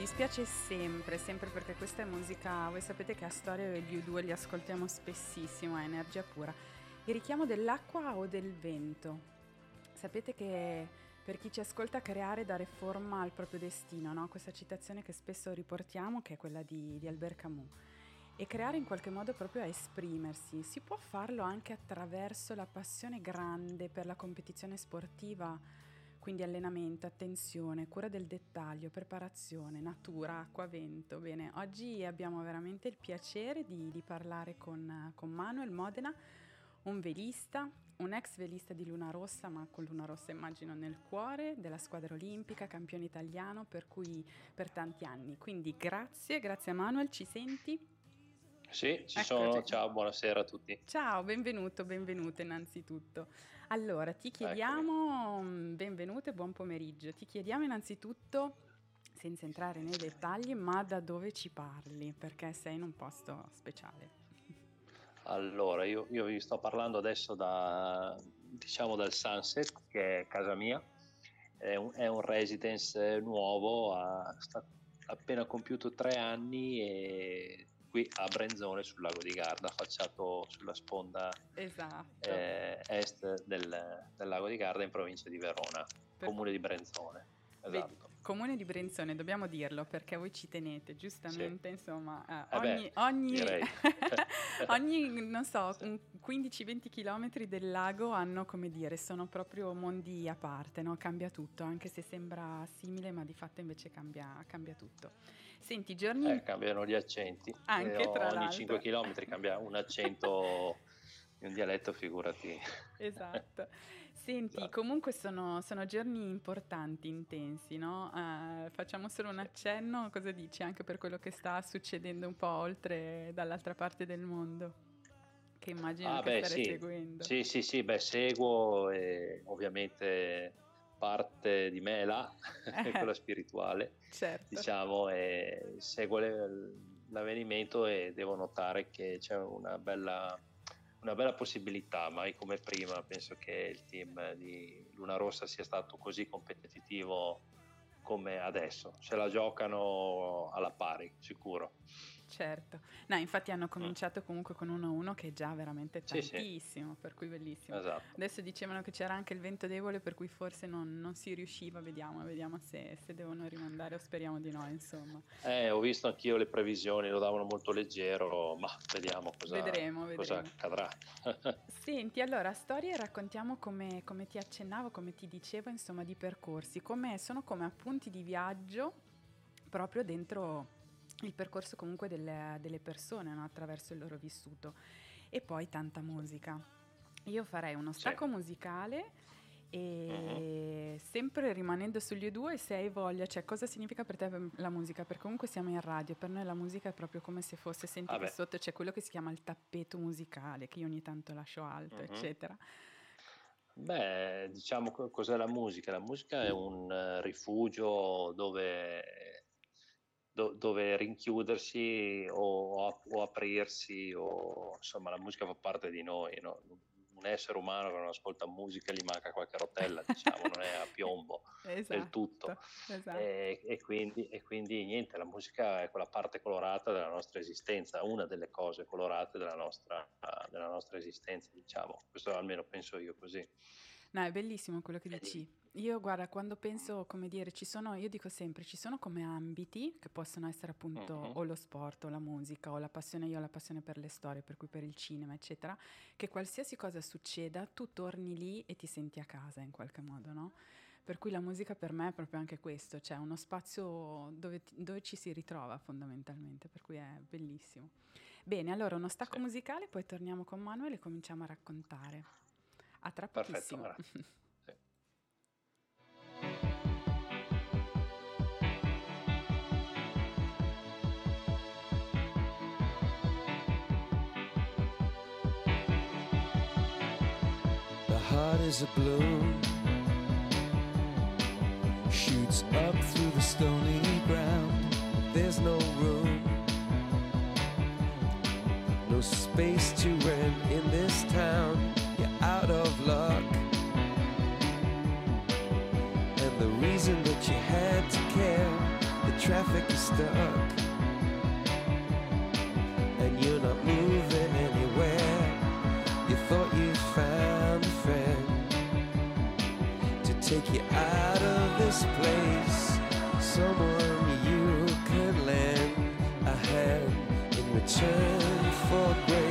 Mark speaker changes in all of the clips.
Speaker 1: E dispiace sempre, sempre perché questa è musica, voi sapete che a Storia gli U2 li ascoltiamo spessissimo, è energia pura. Il richiamo dell'acqua o del vento? Sapete che per chi ci ascolta creare dare forma al proprio destino, no? questa citazione che spesso riportiamo che è quella di, di Albert Camus. E creare in qualche modo proprio a esprimersi. Si può farlo anche attraverso la passione grande per la competizione sportiva, quindi allenamento, attenzione, cura del dettaglio, preparazione, natura, acqua, vento. Bene, oggi abbiamo veramente il piacere di, di parlare con, con Manuel Modena, un velista, un ex velista di Luna Rossa, ma con Luna Rossa immagino nel cuore, della squadra olimpica, campione italiano, per cui per tanti anni. Quindi grazie, grazie a Manuel, ci senti?
Speaker 2: Sì, ci Eccoci. sono. Ciao, buonasera a tutti.
Speaker 1: Ciao, benvenuto, benvenuto innanzitutto. Allora, ti chiediamo, Eccomi. benvenuto e buon pomeriggio. Ti chiediamo innanzitutto, senza entrare nei dettagli, ma da dove ci parli, perché sei in un posto speciale.
Speaker 2: Allora, io, io vi sto parlando adesso da, diciamo, dal Sunset, che è casa mia. È un, è un residence nuovo, ha, sta appena compiuto tre anni e qui a Brenzone sul lago di Garda, affacciato sulla sponda
Speaker 1: esatto.
Speaker 2: eh, est del, del, lago di Garda in provincia di Verona, per... comune di Brenzone. Esatto.
Speaker 1: Comune di Brenzone, dobbiamo dirlo perché voi ci tenete, giustamente, sì. insomma, eh, ogni, eh beh, ogni, ogni, non so, sì. 15-20 km del lago hanno, come dire, sono proprio mondi a parte, no? cambia tutto, anche se sembra simile, ma di fatto invece cambia, cambia tutto. Senti, giorni...
Speaker 2: Eh, cambiano gli accenti,
Speaker 1: anche eh, tra
Speaker 2: ogni
Speaker 1: l'altro.
Speaker 2: 5 km cambia un accento... un dialetto, figurati.
Speaker 1: Esatto. Senti, esatto. comunque sono, sono, giorni importanti, intensi, no? Uh, facciamo solo un accenno, cosa dici anche per quello che sta succedendo un po' oltre dall'altra parte del mondo? Che immagino ah, che beh, sì. seguendo.
Speaker 2: Sì, sì, sì, beh, seguo e ovviamente parte di me là, eh, quella spirituale,
Speaker 1: certo.
Speaker 2: diciamo, e seguo l'avvenimento e devo notare che c'è una bella una bella possibilità, mai come prima penso che il team di Luna Rossa sia stato così competitivo come adesso, se la giocano alla pari, sicuro.
Speaker 1: Certo, no, infatti hanno mm. cominciato comunque con 1-1 che è già veramente tantissimo, sì, sì. per cui bellissimo.
Speaker 2: Esatto.
Speaker 1: Adesso dicevano che c'era anche il vento debole per cui forse non, non si riusciva, vediamo, vediamo se, se, devono rimandare o speriamo di no, insomma.
Speaker 2: Eh, ho visto anch'io le previsioni, lo davano molto leggero, ma vediamo cosa, vedremo, vedremo. cosa accadrà.
Speaker 1: Senti, allora, storie raccontiamo come, come ti accennavo, come ti dicevo, insomma, di percorsi, come, sono come appunti di viaggio proprio dentro il percorso comunque delle, delle persone no? attraverso il loro vissuto e poi tanta musica. Io farei uno stacco sì. musicale e uh-huh. sempre rimanendo sugli U2 se hai voglia, cioè cosa significa per te la musica? Perché comunque siamo in radio, per noi la musica è proprio come se fosse, senti che sotto c'è quello che si chiama il tappeto musicale, che io ogni tanto lascio alto, uh-huh. eccetera.
Speaker 2: Beh, diciamo cos'è la musica? La musica è un uh, rifugio dove do, dove rinchiudersi o, o, aprirsi, o insomma la musica fa parte di noi, no? un essere umano che non ascolta musica gli manca qualche rotella, diciamo, non è a piombo esatto, del tutto. Esatto. E, e, quindi, e, quindi, niente, la musica è quella parte colorata della nostra esistenza, una delle cose colorate della nostra, della nostra esistenza, diciamo. Questo almeno penso io così.
Speaker 1: No, è bellissimo quello che dici. Io guarda, quando penso, come dire, ci sono, io dico sempre, ci sono come ambiti che possono essere appunto uh-huh. o lo sport o la musica o la passione, io ho la passione per le storie, per cui per il cinema, eccetera, che qualsiasi cosa succeda, tu torni lì e ti senti a casa in qualche modo, no? Per cui la musica per me è proprio anche questo, cioè uno spazio dove, dove ci si ritrova fondamentalmente, per cui è bellissimo. Bene, allora uno stacco musicale, poi torniamo con Manuel e cominciamo a raccontare. A tra pochissimo.
Speaker 2: Perfetto, heart is a balloon Shoots up through the stony ground. There's no room. No space to rent in this town
Speaker 3: stuck and you're not moving anywhere. You thought you found a friend to take you out of this place. Someone you can lend a hand in return for grace.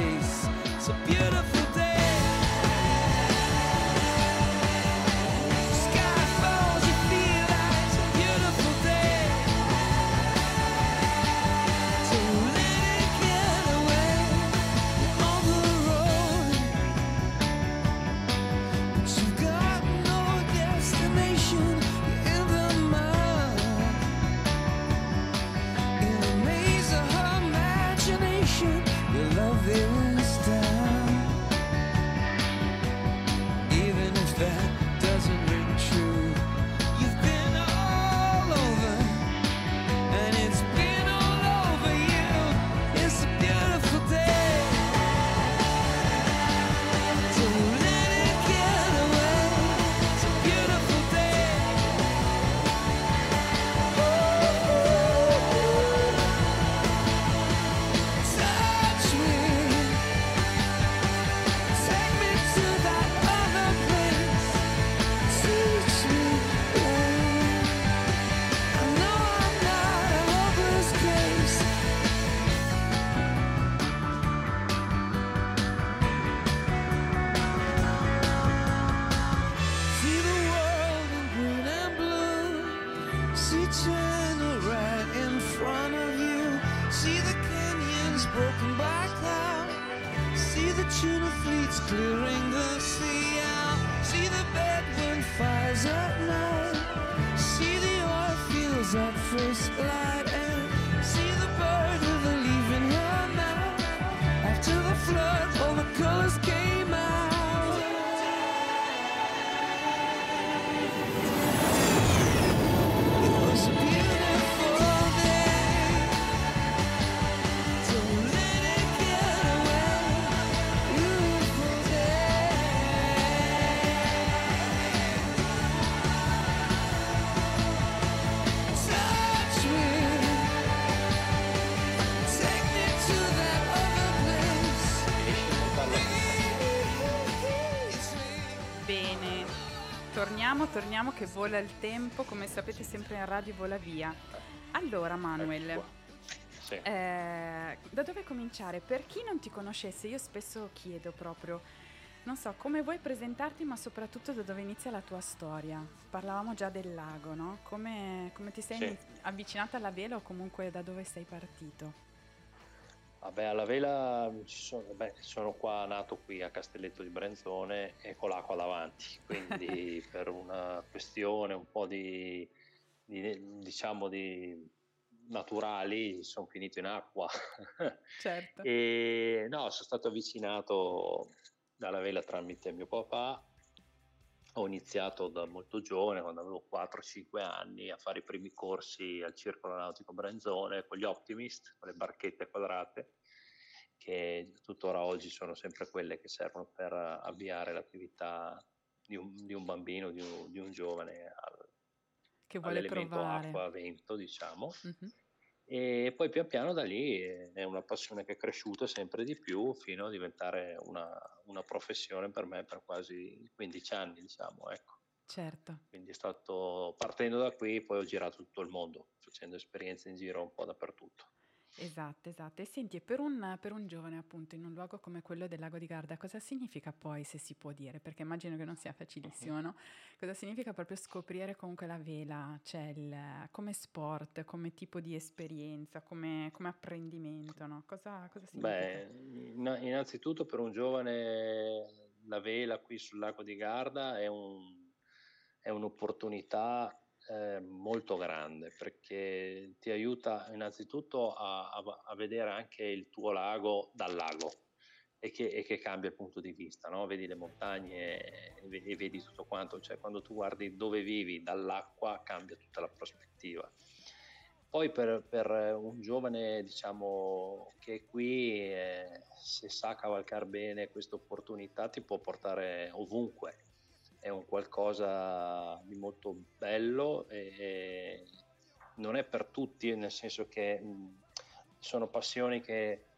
Speaker 1: Torniamo, torniamo che vola il tempo, come sapete sempre in radio vola via. Allora Manuel, sì. eh, da dove cominciare? Per chi non ti conoscesse, io spesso chiedo proprio, non so, come vuoi presentarti, ma soprattutto da dove inizia la tua storia. Parlavamo già del lago, no? Come, come ti sei sì. avvicinata alla vela o comunque da dove sei partito?
Speaker 2: Vabbè, alla vela sono, beh, sono qua nato qui a Castelletto di Brenzone e con l'acqua davanti, quindi per una questione un po' di, di diciamo di naturali sono finito in acqua.
Speaker 1: Certo.
Speaker 2: e no, sono stato avvicinato dalla vela tramite mio papà. Ho iniziato da molto giovane, quando avevo 4-5 anni, a fare i primi corsi al Circolo Nautico Brenzone con gli Optimist, con le barchette quadrate che tuttora oggi sono sempre quelle che servono per avviare l'attività di un, di un bambino, di un, di un giovane al,
Speaker 1: che vuole provare.
Speaker 2: acqua-vento, diciamo. Mm-hmm. E poi pian piano da lì è una passione che è cresciuta sempre di più fino a diventare una, una professione per me per quasi 15 anni, diciamo, ecco.
Speaker 1: Certo.
Speaker 2: Quindi è stato, partendo da qui, poi ho girato tutto il mondo, facendo esperienze in giro un po' dappertutto.
Speaker 1: Esatto, esatto. E senti, per un, per un giovane appunto in un luogo come quello del lago di Garda, cosa significa poi, se si può dire? Perché immagino che non sia facilissimo, no? Cosa significa proprio scoprire comunque la vela, cioè il, come sport, come tipo di esperienza, come, come apprendimento, no? Cosa, cosa significa?
Speaker 2: Beh, innanzitutto per un giovane la vela qui sul lago di Garda è, un, è un'opportunità eh, molto grande perché ti aiuta innanzitutto a, a, a, vedere anche il tuo lago dal lago e che, e che cambia il punto di vista, no? vedi le montagne e vedi, tutto quanto, cioè quando tu guardi dove vivi dall'acqua cambia tutta la prospettiva. Poi per, per un giovane diciamo, che è qui, eh, se sa cavalcare bene questa opportunità, ti può portare ovunque è un qualcosa di molto bello e, non è per tutti, nel senso che mh, sono passioni che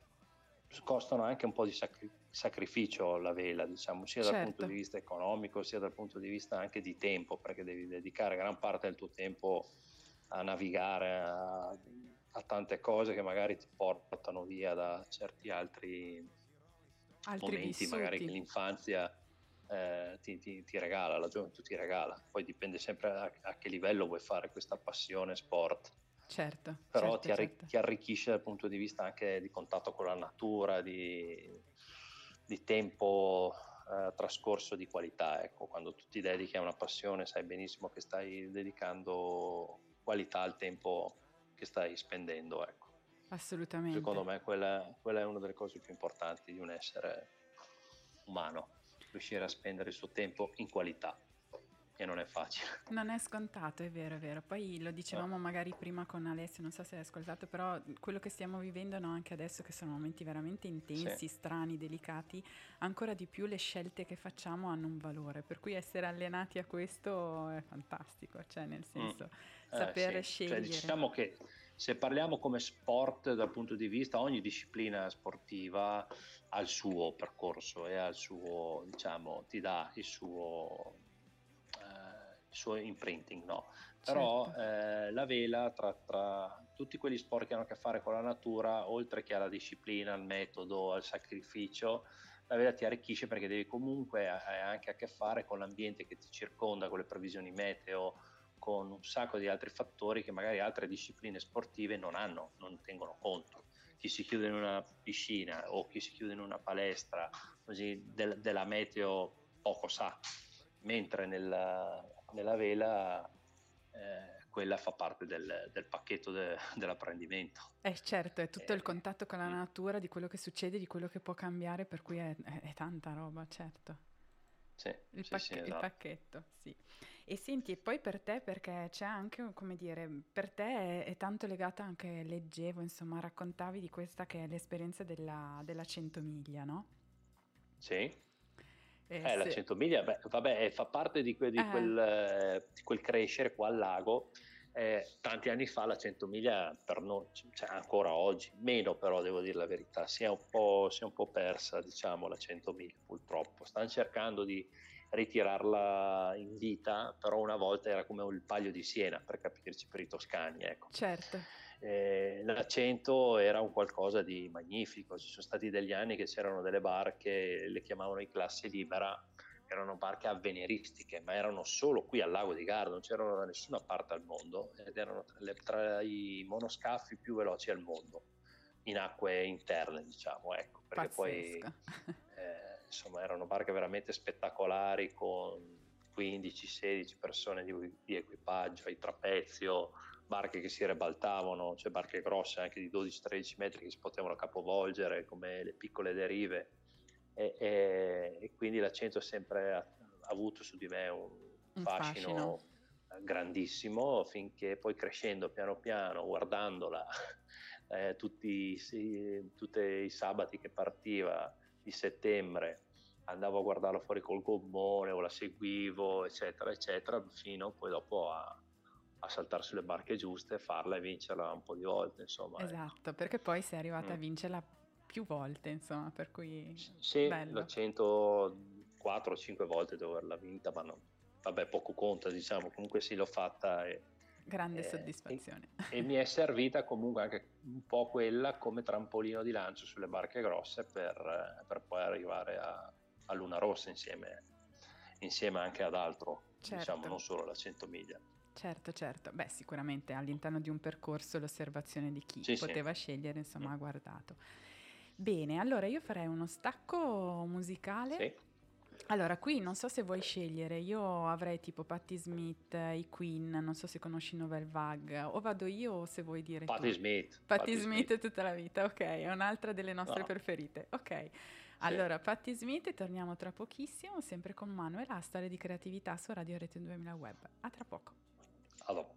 Speaker 2: costano anche un po' di sacri- sacrificio la vela, diciamo, sia dal
Speaker 1: Certo.
Speaker 2: punto di vista economico, sia dal punto di vista anche di tempo, perché devi dedicare gran parte del tuo tempo a navigare, a, a tante cose che magari ti portano via da certi altri
Speaker 1: Altri
Speaker 2: momenti, magari che
Speaker 1: vissuti.
Speaker 2: l'infanzia eh, ti, ti- ti regala, la gioventù ti regala. Poi dipende sempre a, a che livello vuoi fare questa passione sport
Speaker 1: Certo,
Speaker 2: però
Speaker 1: certo,
Speaker 2: ti, arri-
Speaker 1: certo.
Speaker 2: ti arricchisce dal punto di vista anche di contatto con la natura, di, di tempo eh, trascorso di qualità. Ecco, quando tu ti dedichi a una passione sai benissimo che stai dedicando qualità al tempo che stai spendendo. Ecco.
Speaker 1: Assolutamente.
Speaker 2: Secondo me quella, quella è una delle cose più importanti di un essere umano, riuscire a spendere il suo tempo in qualità. E non è facile.
Speaker 1: Non è scontato, è vero, è vero. Poi lo dicevamo magari prima con Alessio, non so se hai ascoltato, però quello che stiamo vivendo no, anche adesso, che sono momenti veramente intensi,
Speaker 2: Sì.
Speaker 1: strani, delicati, ancora di più le scelte che facciamo hanno un valore. Per cui essere allenati a questo è fantastico, cioè nel senso
Speaker 2: Eh,
Speaker 1: sapere
Speaker 2: sì. Cioè,
Speaker 1: scegliere.
Speaker 2: diciamo che se parliamo come sport dal punto di vista, ogni disciplina sportiva ha il suo percorso e ha il suo, diciamo, ti dà il suo, eh, il suo imprinting, no? Però
Speaker 1: Certo.
Speaker 2: eh, la vela, tra, tra tutti quegli sport che hanno a che fare con la natura, oltre che alla disciplina, al metodo, al sacrificio, la vela ti arricchisce perché devi comunque hai anche a che fare con l'ambiente che ti circonda, con le previsioni meteo, con un sacco di altri fattori che magari altre discipline sportive non hanno, non tengono conto. Chi si chiude in una piscina o chi si chiude in una palestra, così del- della meteo poco sa, mentre nella, nella vela eh, quella fa parte del, del pacchetto de- dell'apprendimento.
Speaker 1: Eh certo, è tutto il
Speaker 2: Eh,
Speaker 1: contatto con la natura, di quello che succede, di quello che può cambiare, per cui è, è- è tanta roba, certo.
Speaker 2: Sì,
Speaker 1: Il,
Speaker 2: sì,
Speaker 1: pac-
Speaker 2: sì,
Speaker 1: il
Speaker 2: esatto.
Speaker 1: pacchetto, sì. E senti, e poi per te, perché c'è anche, come dire, per te è, è tanto legata anche, leggevo, insomma, raccontavi di questa che è l'esperienza della, della 100 miglia, no?
Speaker 2: Sì.
Speaker 1: E
Speaker 2: Eh, la
Speaker 1: se-
Speaker 2: 100 miglia, beh, vabbè, eh, fa parte di, que- di
Speaker 1: Eh.
Speaker 2: quel, eh, quel crescere qua al lago. Eh, tanti anni fa la 100 miglia per noi, cioè ancora oggi, meno però devo dire la verità, si è un po', si è un po' persa diciamo la 100 miglia purtroppo. Stanno cercando di ritirarla in vita, però una volta era come il Paglio di Siena per capirci per i toscani. Ecco.
Speaker 1: Certo,
Speaker 2: Eh, l'accento era un qualcosa di magnifico, ci sono stati degli anni che c'erano delle barche, le chiamavano in classe libera, erano barche avveniristiche, ma erano solo qui al lago di Garda, non c'erano da nessuna parte al mondo ed erano tra, le- tra i monoscafi più veloci al mondo, in acque interne diciamo, ecco, perché poi
Speaker 1: pazzesco.
Speaker 2: eh, insomma erano barche veramente spettacolari con 15-16 persone di, di equipaggio, ai trapezio, barche che si ribaltavano, cioè barche grosse anche di 12-13 metri che si potevano capovolgere come le piccole derive e, e- e quindi l'accento ha sempre avuto su di me un,
Speaker 1: Un
Speaker 2: fascino,
Speaker 1: fascino.
Speaker 2: grandissimo finché poi crescendo piano piano, guardandola eh, tutti, sì, tutti i sabati che partiva di settembre andavo a guardarla fuori col gommone o la seguivo eccetera eccetera fino poi dopo a, a saltare sulle barche giuste farla e vincerla un po' di volte insomma ecco.
Speaker 1: Esatto, perché poi sei arrivata a
Speaker 2: Mm.
Speaker 1: vincerla più volte, insomma, per cui
Speaker 2: sì
Speaker 1: bello.
Speaker 2: la 104 o 5 volte devo averla vinta ma no, vabbè poco conta diciamo comunque sì l'ho fatta e,
Speaker 1: Grande
Speaker 2: Eh,
Speaker 1: soddisfazione.
Speaker 2: e mi è servita comunque anche un po' quella come trampolino di lancio sulle barche grosse per, eh, per poi arrivare a, a Luna Rossa insieme, insieme anche ad altro, diciamo
Speaker 1: Certo.
Speaker 2: non solo la 100 miglia.
Speaker 1: Certo, certo. Beh, sicuramente all'interno di un percorso l'osservazione di chi
Speaker 2: Sì, sì.
Speaker 1: poteva scegliere, insomma,
Speaker 2: Mm.
Speaker 1: ha guardato. Bene, allora io farei uno stacco musicale.
Speaker 2: Sì.
Speaker 1: Allora, qui non so se vuoi scegliere, io avrei tipo Patti Smith, i Queen, non so se conosci Novel Vague, o vado io o se vuoi dire
Speaker 2: Patti
Speaker 1: tu.
Speaker 2: Smith.
Speaker 1: Patti Smith tutta la vita, ok, è un'altra delle nostre
Speaker 2: No.
Speaker 1: preferite, ok. Allora, Patti Smith torniamo tra pochissimo, sempre con Manuel, a Storia di Creatività su Radio Rete 2000 Web. A tra poco.
Speaker 2: A dopo.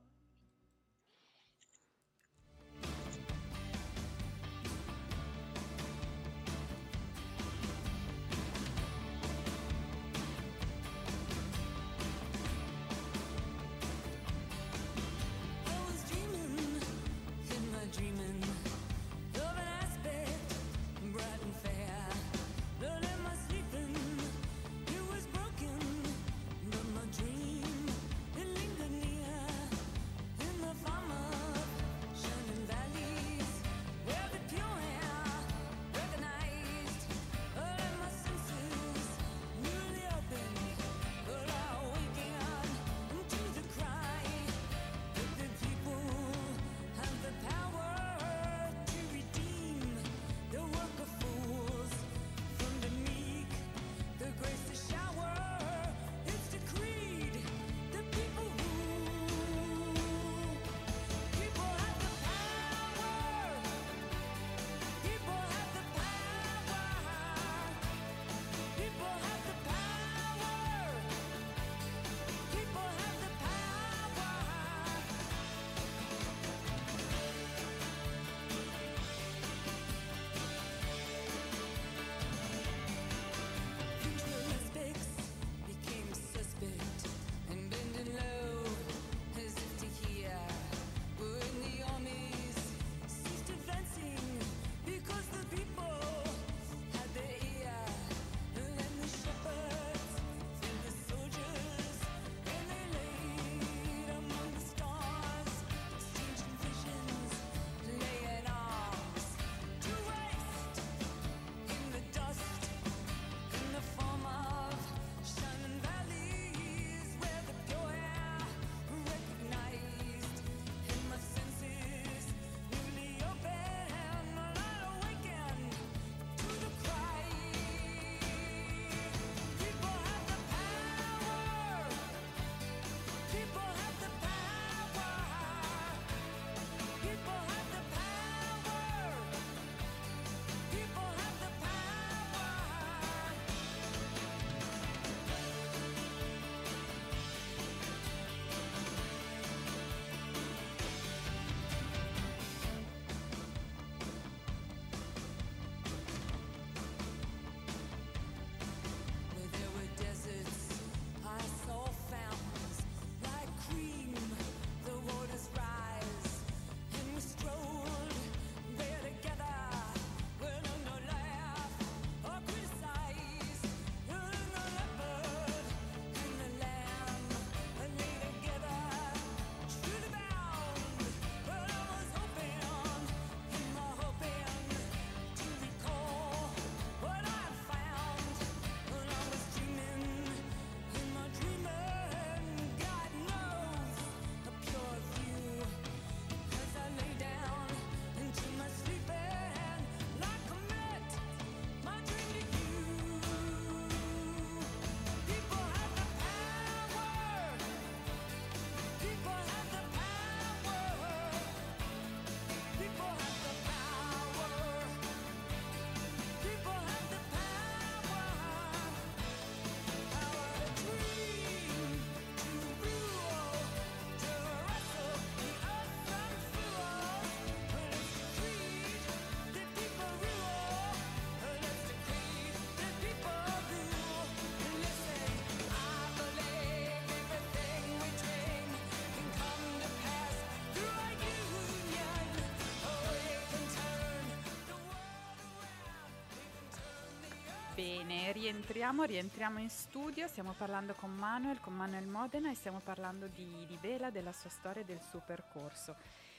Speaker 1: Rientriamo, rientriamo in studio, stiamo parlando con Manuel, con Manuel Modena e stiamo parlando di, di Vela, della sua storia e del suo percorso.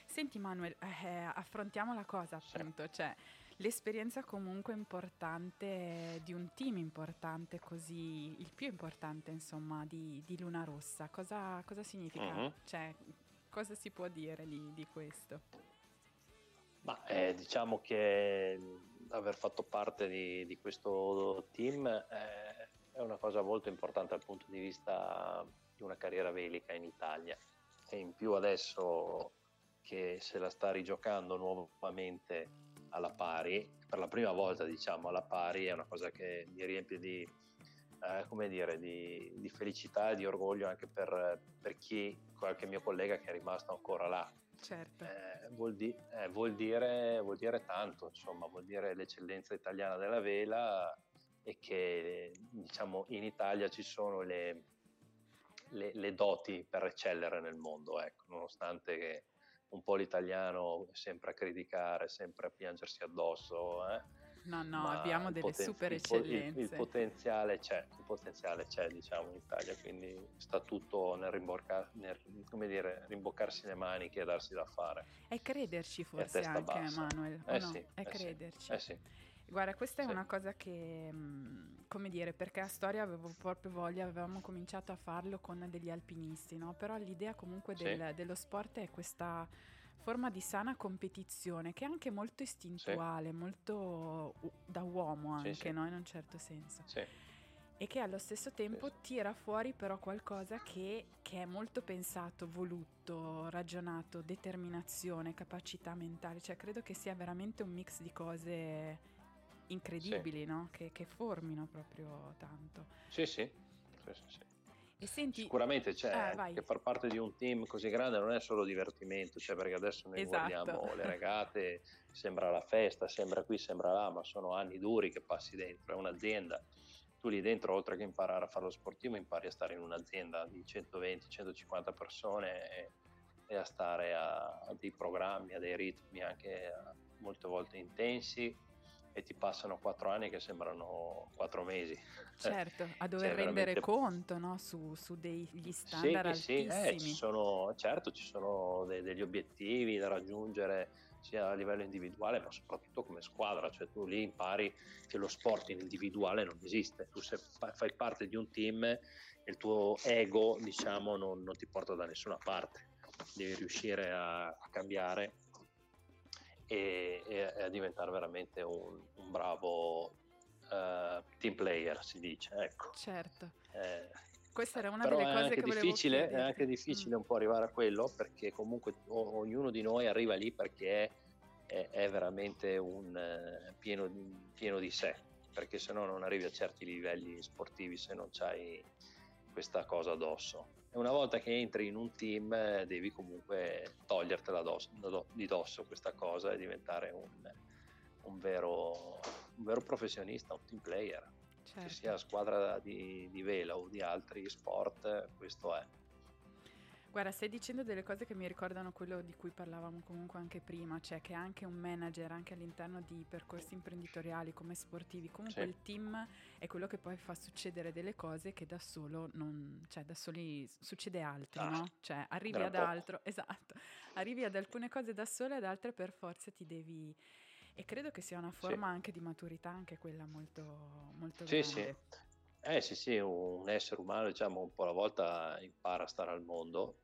Speaker 1: Senti Manuel, eh, affrontiamo la cosa appunto, cioè l'esperienza comunque importante di un team importante così, il più importante insomma di, di Luna Rossa, cosa, cosa significa? Uh-huh. Cioè, cosa si può dire di, di questo?
Speaker 2: Ma eh, diciamo che aver fatto parte di, di questo team eh, è una cosa molto importante dal punto di vista di una carriera velica in Italia e in più adesso che se la sta rigiocando nuovamente alla pari, per la prima volta diciamo alla pari, è una cosa che mi riempie di, eh, come dire, di, di, felicità e di orgoglio anche per, per, chi, qualche mio collega che è rimasto ancora là.
Speaker 1: Certo.
Speaker 2: Eh, vuol, di, eh, vuol, dire, vuol, dire, tanto, insomma, vuol dire l'eccellenza italiana della vela e che diciamo in Italia ci sono le, le, le doti per eccellere nel mondo, ecco, nonostante che un po' l'italiano sempre a criticare, sempre a piangersi addosso. Eh?
Speaker 1: No, no, abbiamo delle poten- super eccellenze.
Speaker 2: Il, il, potenziale c'è, il potenziale c'è, diciamo, in Italia, quindi sta tutto nel, rimborca- nel dire, rimboccarsi le maniche e darsi da fare.
Speaker 1: È crederci forse anche, bassa. Manuel,
Speaker 2: eh
Speaker 1: no?
Speaker 2: sì,
Speaker 1: È
Speaker 2: eh
Speaker 1: crederci.
Speaker 2: Sì, eh sì.
Speaker 1: Guarda, questa è una cosa che, mm, come dire, perché a storia avevo proprio voglia, avevamo cominciato a farlo con degli alpinisti, no? Però l'idea comunque del, sì. dello sport è questa forma di sana competizione che è anche molto istintuale, sì. molto da uomo anche, sì, no? In un certo senso. E che allo stesso tempo tira fuori però qualcosa che, che è molto pensato, voluto, ragionato, determinazione, capacità mentale, cioè credo che sia veramente un mix di cose incredibili, sì. no? che, che, formino proprio tanto.
Speaker 2: Sì, sì. sì, sì
Speaker 1: senti...
Speaker 2: Sicuramente c'è ah, che far parte di un team così grande non è solo divertimento, cioè perché adesso noi esatto. guardiamo le regate, sembra la festa, sembra qui, sembra là, ma sono anni duri che passi dentro, è un'azienda. Tu lì dentro, oltre che imparare a fare lo sportivo, impari a stare in un'azienda di 120-150 persone e, e, a stare a, a dei programmi, a dei ritmi anche molte volte intensi e ti passano quattro anni che sembrano quattro mesi.
Speaker 1: Certo, a dover cioè, rendere veramente... conto no? su, su, degli standard
Speaker 2: sì, altissimi. Sì, eh, ci sono, certo, ci sono de- degli obiettivi da raggiungere sia a livello individuale ma soprattutto come squadra, cioè tu lì impari che lo sport in individuale non esiste, tu se fai parte di un team il tuo ego diciamo non, non ti porta da nessuna parte, devi riuscire a, a cambiare e, e, a diventare veramente un, un bravo uh, team player, si dice. Ecco.
Speaker 1: Certo.
Speaker 2: Eh,
Speaker 1: questa era una delle cose che
Speaker 2: difficile, È anche difficile mm. un po' arrivare a quello perché comunque o, ognuno di noi arriva lì perché è, è veramente un uh, pieno, pieno, di sé, perché se no non arrivi a certi livelli sportivi se non hai questa cosa addosso e una volta che entri in un team eh, devi comunque togliertela di dosso questa cosa e diventare un, un, vero, un vero, professionista, un team player. Certo. Che sia squadra di, di vela o di altri sport, questo è.
Speaker 1: Guarda, stai dicendo delle cose che mi ricordano quello di cui parlavamo comunque anche prima, cioè che anche un manager, anche all'interno di percorsi imprenditoriali come sportivi, comunque sì. il team è quello che poi fa succedere delle cose che da solo non, cioè da soli succede altro, ah, no? Cioè arrivi ad altro, esatto, arrivi ad alcune cose da solo e ad altre per forza ti devi... E credo che sia una forma sì. anche di maturità, anche quella molto, molto
Speaker 2: sì,
Speaker 1: grande.
Speaker 2: Sì. Eh sì, sì, un essere umano diciamo un po' alla volta impara a stare al mondo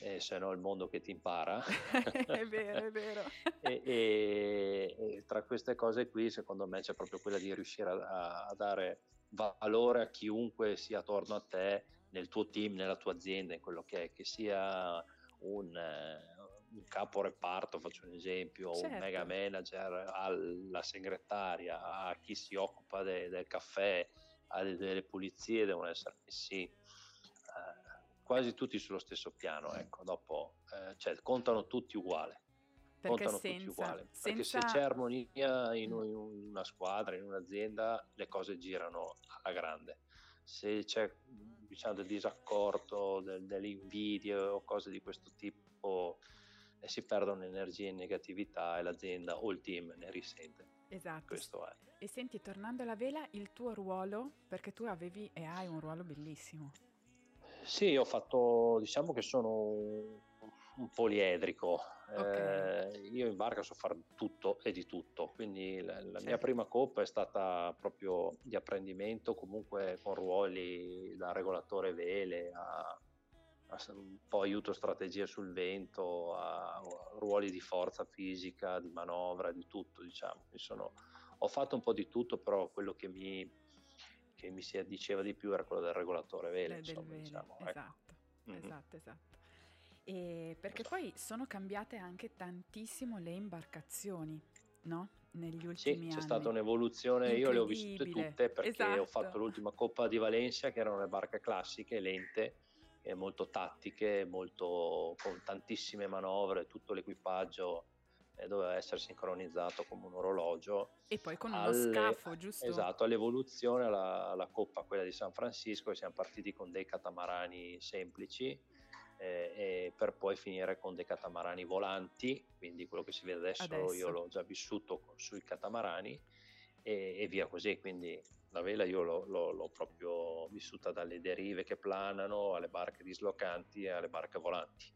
Speaker 2: eh, se no il mondo che ti impara.
Speaker 1: è vero, è vero.
Speaker 2: e, e, e, tra queste cose qui, secondo me, c'è proprio quella di riuscire a, a, dare valore a chiunque sia attorno a te, nel tuo team, nella tua azienda, in quello che è, che sia un, eh, un capo reparto, faccio un esempio, certo. un mega manager, alla segretaria, a chi si occupa de, del caffè, delle pulizie, devono essere messi quasi tutti sullo stesso piano, ecco, dopo, eh, cioè, contano tutti uguali.
Speaker 1: Perché
Speaker 2: contano
Speaker 1: senza,
Speaker 2: tutti uguali.
Speaker 1: Perché
Speaker 2: senza... se c'è armonia in, in una squadra, in un'azienda, le cose girano alla grande. Se c'è diciamo, del disaccordo, del, delle invidie o cose di questo tipo, eh, si perdono energie e negatività e l'azienda o il team ne risente.
Speaker 1: Esatto.
Speaker 2: Questo è.
Speaker 1: E senti, tornando alla vela, il tuo ruolo, perché tu avevi e hai un ruolo bellissimo.
Speaker 2: Sì, ho fatto, diciamo che sono un poliedrico.
Speaker 1: Ok.
Speaker 2: Eh, io in barca so fare tutto e di tutto, quindi la, la mia
Speaker 1: Certo.
Speaker 2: prima coppa è stata proprio di apprendimento, comunque con ruoli da regolatore vele a, a un po' aiuto strategia sul vento, a, a ruoli di forza fisica, di manovra, di tutto, diciamo. Mi sono- ho fatto un po' di tutto, però quello che mi, che mi si addiceva di più era quello del regolatore vele,
Speaker 1: Le- del
Speaker 2: insomma,
Speaker 1: vele,
Speaker 2: diciamo. ecco.
Speaker 1: esatto,
Speaker 2: Mhm.
Speaker 1: esatto, esatto. E perché poi sono cambiate anche tantissimo le imbarcazioni, no? Negli
Speaker 2: Sì,
Speaker 1: ultimi
Speaker 2: c'è
Speaker 1: anni.
Speaker 2: stata un'evoluzione, io le ho vissute tutte perché ho
Speaker 1: esatto.
Speaker 2: fatto l'ultima Coppa di Valencia che erano le barche classiche, lente, e molto tattiche, molto, con tantissime manovre, tutto l'equipaggio eh, doveva essere sincronizzato come un orologio.
Speaker 1: E poi con uno
Speaker 2: Alle-
Speaker 1: scafo, giusto?
Speaker 2: Esatto, all'evoluzione, alla, alla Coppa, quella di San Francisco, siamo partiti con dei catamarani semplici eh, per poi finire con dei catamarani volanti, quindi quello che si vede adesso,
Speaker 1: Adesso.
Speaker 2: io l'ho già vissuto sui catamarani e, e via così, quindi la vela io l'ho, l'ho- l'ho proprio vissuta dalle derive che planano alle barche dislocanti e alle barche volanti.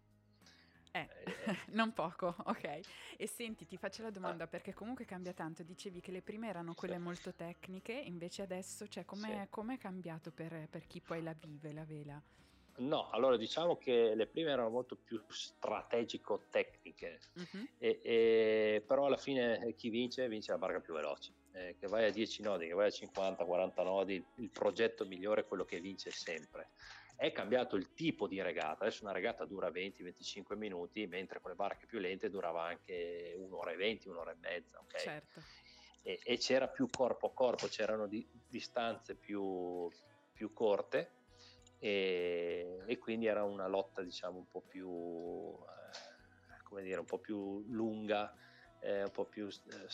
Speaker 1: Eh,
Speaker 2: Eh,
Speaker 1: non poco, ok. E senti, ti faccio la
Speaker 2: Ah.
Speaker 1: domanda perché comunque cambia tanto. Dicevi che le prime erano quelle
Speaker 2: Sì.
Speaker 1: molto tecniche, invece adesso, cioè, com'è,
Speaker 2: Sì.
Speaker 1: com'è cambiato per, per chi poi la vive, la vela?
Speaker 2: No, allora diciamo che le prime erano molto più strategico-tecniche,
Speaker 1: Mhm.
Speaker 2: E- e- però alla fine eh, chi vince vince la barca più veloce. Eh, che vai a 10 nodi, che vai a 50-40 nodi, il progetto migliore è quello che vince sempre. È cambiato il tipo di regata, adesso una regata dura 20-25 minuti, mentre con le barche più lente durava anche un'ora e 20, un'ora e mezza. ok?
Speaker 1: Certo.
Speaker 2: E, e c'era più corpo a corpo, c'erano di- distanze più, più corte e, e quindi era una lotta diciamo un po' più, eh, come dire, un po' più lunga, eh, un po' più eh,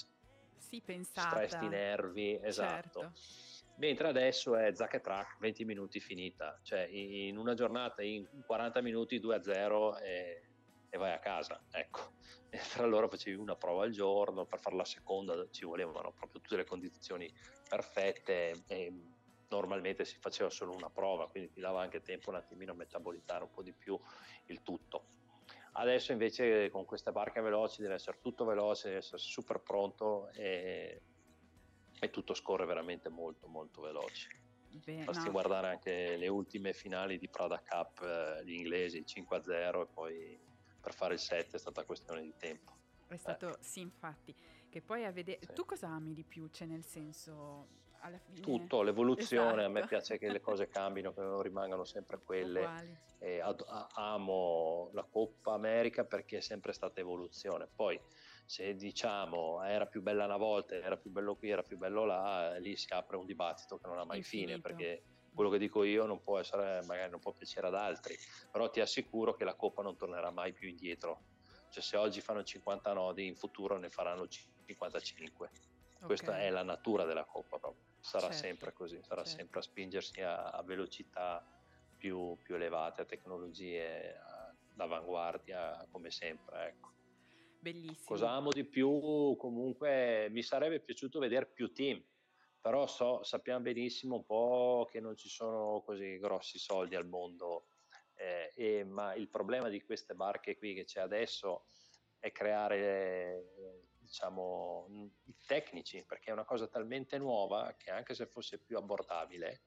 Speaker 1: Sì, pensata.
Speaker 2: stress di nervi, esatto.
Speaker 1: Certo.
Speaker 2: Mentre adesso è zac e track, 20 minuti finita, cioè in una giornata in 40 minuti 2 a 0 e, e vai a casa, ecco. E tra loro facevi una prova al giorno, per fare la seconda ci volevano proprio tutte le condizioni perfette e normalmente si faceva solo una prova, quindi ti dava anche tempo un attimino a metabolizzare un po' di più il tutto. Adesso invece con queste barche veloci deve essere tutto veloce, deve essere super pronto e, e tutto scorre veramente molto molto veloce.
Speaker 1: Beh,
Speaker 2: Basti
Speaker 1: no,
Speaker 2: guardare anche le ultime finali di Prada Cup, eh, gli inglesi 5-0 e poi per fare il 7 è stata questione di tempo.
Speaker 1: è stato, sì, infatti, che poi a vedere...
Speaker 2: Sì.
Speaker 1: Tu cosa ami di più? Cioè, nel senso, alla fine...
Speaker 2: Tutto, l'evoluzione, a me
Speaker 1: Esatto.
Speaker 2: piace che le cose cambino, che non rimangano sempre quelle. E ad- a- amo la Coppa America perché è sempre stata evoluzione. Poi se diciamo era più bella una volta, era più bello qui, era più bello là, eh, lì si apre un dibattito che non ha mai fine
Speaker 1: Infinito.
Speaker 2: perché quello che dico io non può essere, magari non può piacere ad altri, però ti assicuro che la Coppa non tornerà mai più indietro. Cioè se oggi fanno 50 nodi, in futuro ne faranno 55. Questa
Speaker 1: Ok.
Speaker 2: è la natura della Coppa proprio. Sarà
Speaker 1: Certo,
Speaker 2: sempre così, sarà
Speaker 1: certo.
Speaker 2: sempre a spingersi a, a velocità più, più elevate, a tecnologie d'avanguardia come sempre. Ecco.
Speaker 1: Bellissimo.
Speaker 2: Cosa amo di più? Comunque mi sarebbe piaciuto vedere più team, però so- sappiamo benissimo un po' che non ci sono così grossi soldi al mondo, eh, e- ma il problema di queste barche qui che c'è adesso è creare diciamo i tecnici perché è una cosa talmente nuova che anche se fosse più abbordabile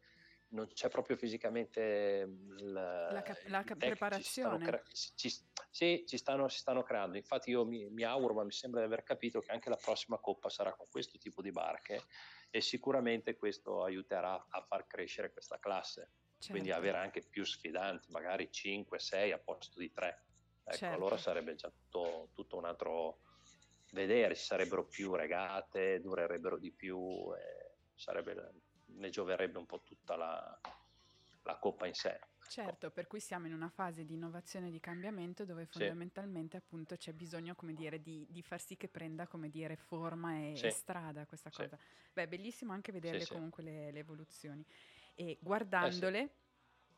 Speaker 2: non c'è proprio fisicamente il,
Speaker 1: La cap- la cap- preparazione.
Speaker 2: cre- ci, sì, ci stanno, si stanno creando. Infatti, io mi, mi auguro, ma mi sembra di aver capito che anche la prossima coppa sarà con questo tipo di barche e sicuramente questo aiuterà a far crescere questa classe. Quindi
Speaker 1: Certo.
Speaker 2: avere anche più sfidanti, magari 5, 6 a posto di 3. Ecco,
Speaker 1: Certo.
Speaker 2: allora sarebbe già tutto, tutto un altro vedere, ci sarebbero più regate, durerebbero di più, e sarebbe, ne gioverebbe un po' tutta la, la coppa in sé.
Speaker 1: Certo, per cui siamo in una fase di innovazione e di cambiamento dove fondamentalmente appunto c'è bisogno, come dire, di, di far sì che prenda, come dire, forma e,
Speaker 2: Sì.
Speaker 1: e strada questa
Speaker 2: Sì.
Speaker 1: cosa. Beh, è bellissimo anche vederle
Speaker 2: sì.
Speaker 1: comunque le, le evoluzioni. E guardandole,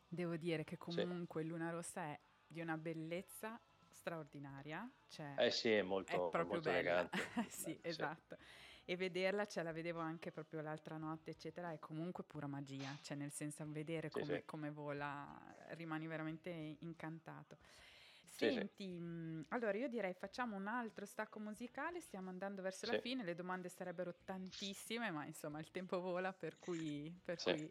Speaker 1: devo dire che comunque Luna Rossa è di una bellezza straordinaria, cioè
Speaker 2: Eh sì, è
Speaker 1: è
Speaker 2: molto,
Speaker 1: proprio
Speaker 2: molto
Speaker 1: bella.
Speaker 2: elegante.
Speaker 1: sì,
Speaker 2: Sì.
Speaker 1: esatto. E vederla, cioè la vedevo anche proprio l'altra notte, eccetera, è comunque pura magia, cioè nel senso vedere
Speaker 2: Sì,
Speaker 1: come,
Speaker 2: sì.
Speaker 1: come vola, rimani veramente incantato.
Speaker 2: Sì, sì.
Speaker 1: Senti, mh, allora io direi facciamo un altro stacco musicale, stiamo andando verso la
Speaker 2: Sì.
Speaker 1: fine, le domande sarebbero tantissime, ma insomma il tempo vola, per cui, per
Speaker 2: Sì.
Speaker 1: cui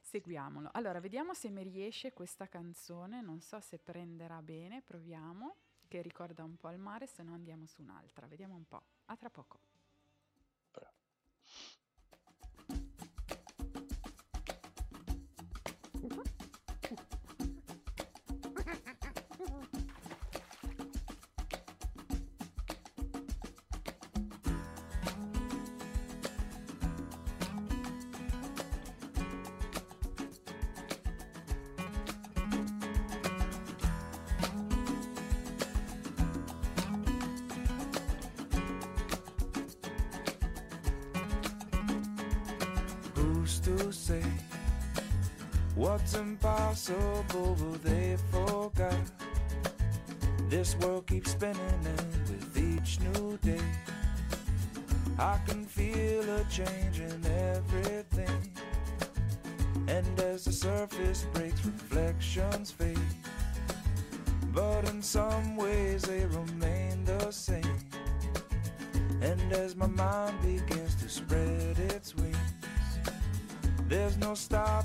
Speaker 1: seguiamolo. Allora, vediamo se mi riesce questa canzone, non so se prenderà bene, proviamo, che ricorda un po' il mare, se no andiamo su un'altra, vediamo un po'. A tra poco.
Speaker 3: Who's to say what's impossible will they forgot? This world keeps spinning and with each new day I can feel a change in everything. And as the surface breaks reflections fade. But in some ways they remain the same. And as my mind begins to spread there's no stopping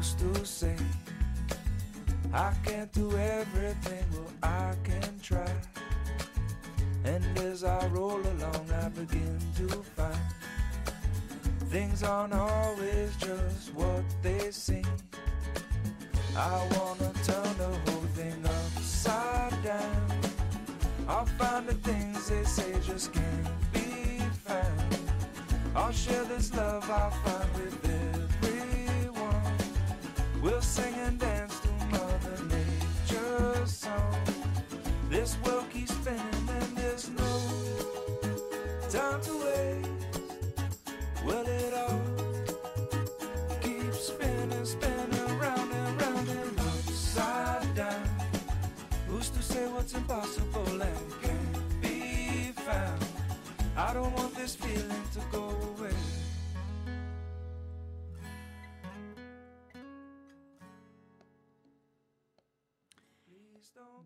Speaker 3: To say I can't do everything? Well, I can try. And as I roll along, I begin to find things aren't always just what they seem. I wanna turn the whole thing upside down. I'll find the things they say just can't be found. I'll share this love I find with everyone. Sing and dance to Mother Nature's song. This world keeps spinning and there's no time to waste. Well, it all keeps spinning, spinning round and round and upside down. Who's to say what's impossible and can't be found? I don't want this feeling to go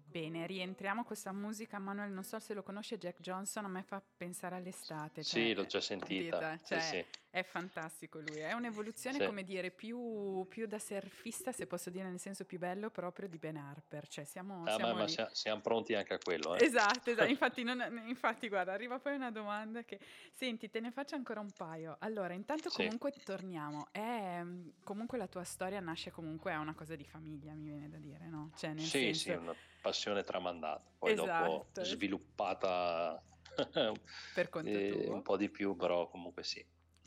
Speaker 1: Bene, rientriamo a questa musica, Manuel, non so se lo conosce Jack Johnson, a me fa pensare all'estate.
Speaker 2: Sì,
Speaker 1: cioè,
Speaker 2: l'ho già sentita.
Speaker 1: Cioè,
Speaker 2: Sì, sì.
Speaker 1: È fantastico lui, è un'evoluzione,
Speaker 2: Sì.
Speaker 1: come dire, più, più da surfista, se posso dire nel senso più bello, proprio di Ben Harper, cioè siamo,
Speaker 2: Ah,
Speaker 1: siamo
Speaker 2: ma, ma sia- siamo pronti anche a quello, eh?
Speaker 1: Esatto, esatto. Infatti, non- infatti, guarda, arriva poi una domanda che... Senti, te ne faccio ancora un paio. Allora, intanto
Speaker 2: Sì.
Speaker 1: comunque torniamo. È, mm, comunque la tua storia nasce comunque, è una cosa di famiglia, mi viene da dire, no? Cioè, nel
Speaker 2: Sì,
Speaker 1: senso...
Speaker 2: sì, una passione tramandata. Poi dopo
Speaker 1: Esatto.
Speaker 2: sviluppata
Speaker 1: Per conto
Speaker 2: eh,
Speaker 1: tuo.
Speaker 2: un po' di più, però comunque sì.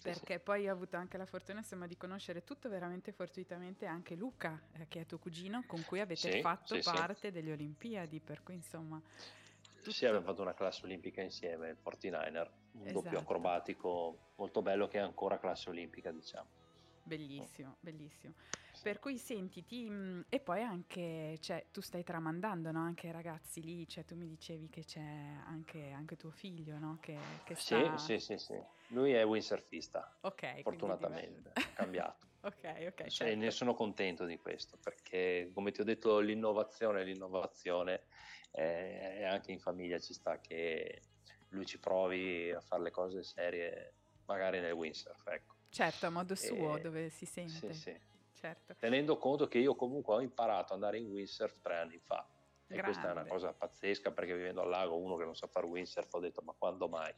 Speaker 2: Sì, sì.
Speaker 1: Perché poi ho avuto anche la fortuna insomma, di conoscere tutto veramente fortuitamente anche Luca, eh, che è tuo cugino, con cui avete
Speaker 2: Sì,
Speaker 1: fatto
Speaker 2: sì, sì.
Speaker 1: parte delle Olimpiadi, per cui insomma... tutto-
Speaker 2: Sì, abbiamo fatto una classe olimpica insieme, il 49er, un
Speaker 1: Esatto.
Speaker 2: doppio acrobatico molto bello che è ancora classe olimpica, diciamo.
Speaker 1: Bellissimo, bellissimo. Per cui sentiti, mh, e poi anche, cioè, tu stai tramandando no? anche ai ragazzi lì, cioè tu mi dicevi che c'è anche, anche tuo figlio, no? Che, che
Speaker 2: Sì,
Speaker 1: sta...
Speaker 2: sì, sì, sì. Lui è windsurfista,
Speaker 1: Ok, quindi
Speaker 2: fortunatamente, ha cambiato.
Speaker 1: ok, ok,
Speaker 2: E
Speaker 1: certo.
Speaker 2: ne sono contento di questo, perché come ti ho detto l'innovazione, l'innovazione eh, anche in famiglia ci sta che lui ci provi a fare le cose serie, magari nel windsurf, ecco.
Speaker 1: Certo, a modo suo,
Speaker 2: E-
Speaker 1: dove si sente.
Speaker 2: Sì, sì.
Speaker 1: Certo.
Speaker 2: Tenendo conto che io comunque ho imparato ad andare in windsurf tre anni fa. E questa è una
Speaker 1: Grande.
Speaker 2: cosa pazzesca perché vivendo al lago, uno che non sa fare windsurf, ho detto ma quando mai?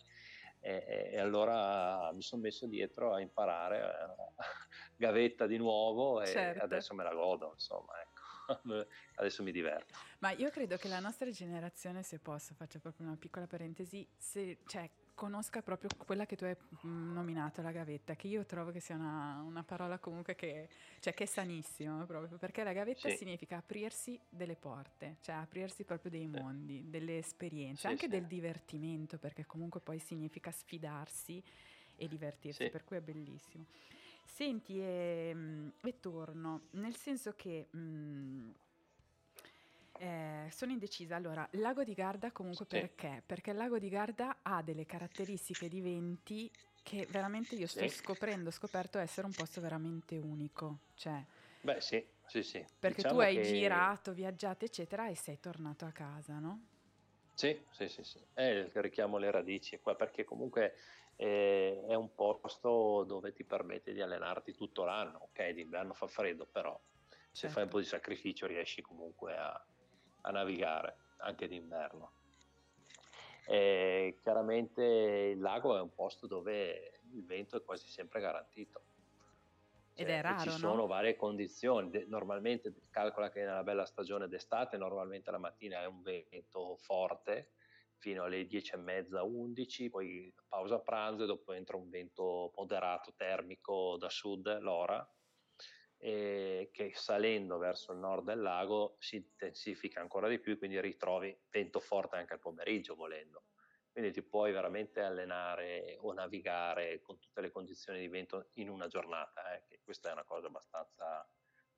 Speaker 2: E, e allora mi sono messo dietro a imparare eh, gavetta di nuovo e
Speaker 1: Certo.
Speaker 2: adesso me la godo, insomma, ecco. adesso mi diverto.
Speaker 1: Ma io credo che la nostra generazione, se posso, faccio proprio una piccola parentesi, se, cioè, conosca proprio quella che tu hai mm, nominato, la gavetta, che io trovo che sia una, una parola comunque che, cioè, che è sanissima proprio, perché la gavetta
Speaker 2: Sì.
Speaker 1: significa aprirsi delle porte, cioè aprirsi proprio dei
Speaker 2: Sì.
Speaker 1: mondi, delle esperienze,
Speaker 2: Sì,
Speaker 1: anche
Speaker 2: sì.
Speaker 1: del divertimento, perché comunque poi significa sfidarsi e divertirsi,
Speaker 2: Sì.
Speaker 1: per cui è bellissimo. Senti, e, mm, e torno, nel senso che... mm, eh, sono indecisa. Allora, lago di Garda comunque
Speaker 2: Sì.
Speaker 1: perché? Perché il lago di Garda ha delle caratteristiche di venti che veramente io sto
Speaker 2: Sì.
Speaker 1: scoprendo, ho scoperto essere un posto veramente unico. Cioè,
Speaker 2: Beh, sì, sì, sì.
Speaker 1: perché tu
Speaker 2: Diciamo
Speaker 1: hai
Speaker 2: che-
Speaker 1: girato, viaggiato, eccetera, e sei tornato a casa, no?
Speaker 2: Sì, sì, sì, sì. Eh, richiamo le radici qua perché comunque eh, è un posto dove ti permette di allenarti tutto l'anno. Ok, d'inverno fa freddo, però se
Speaker 1: Certo.
Speaker 2: fai un po' di sacrificio riesci comunque a, a navigare anche d'inverno. E chiaramente il lago è un posto dove il vento è quasi sempre garantito.
Speaker 1: Ed
Speaker 2: Cioè,
Speaker 1: è
Speaker 2: e
Speaker 1: raro,
Speaker 2: ci
Speaker 1: no?
Speaker 2: sono varie condizioni. Normalmente calcola che nella bella stagione d'estate, normalmente la mattina è un vento forte fino alle 10 e mezza, 11, poi pausa pranzo e dopo entra un vento moderato termico da sud, l'ora, e che salendo verso il nord del lago si intensifica ancora di più, quindi ritrovi vento forte anche al pomeriggio volendo. Quindi ti puoi veramente allenare o navigare con tutte le condizioni di vento in una giornata, eh, che questa è una cosa abbastanza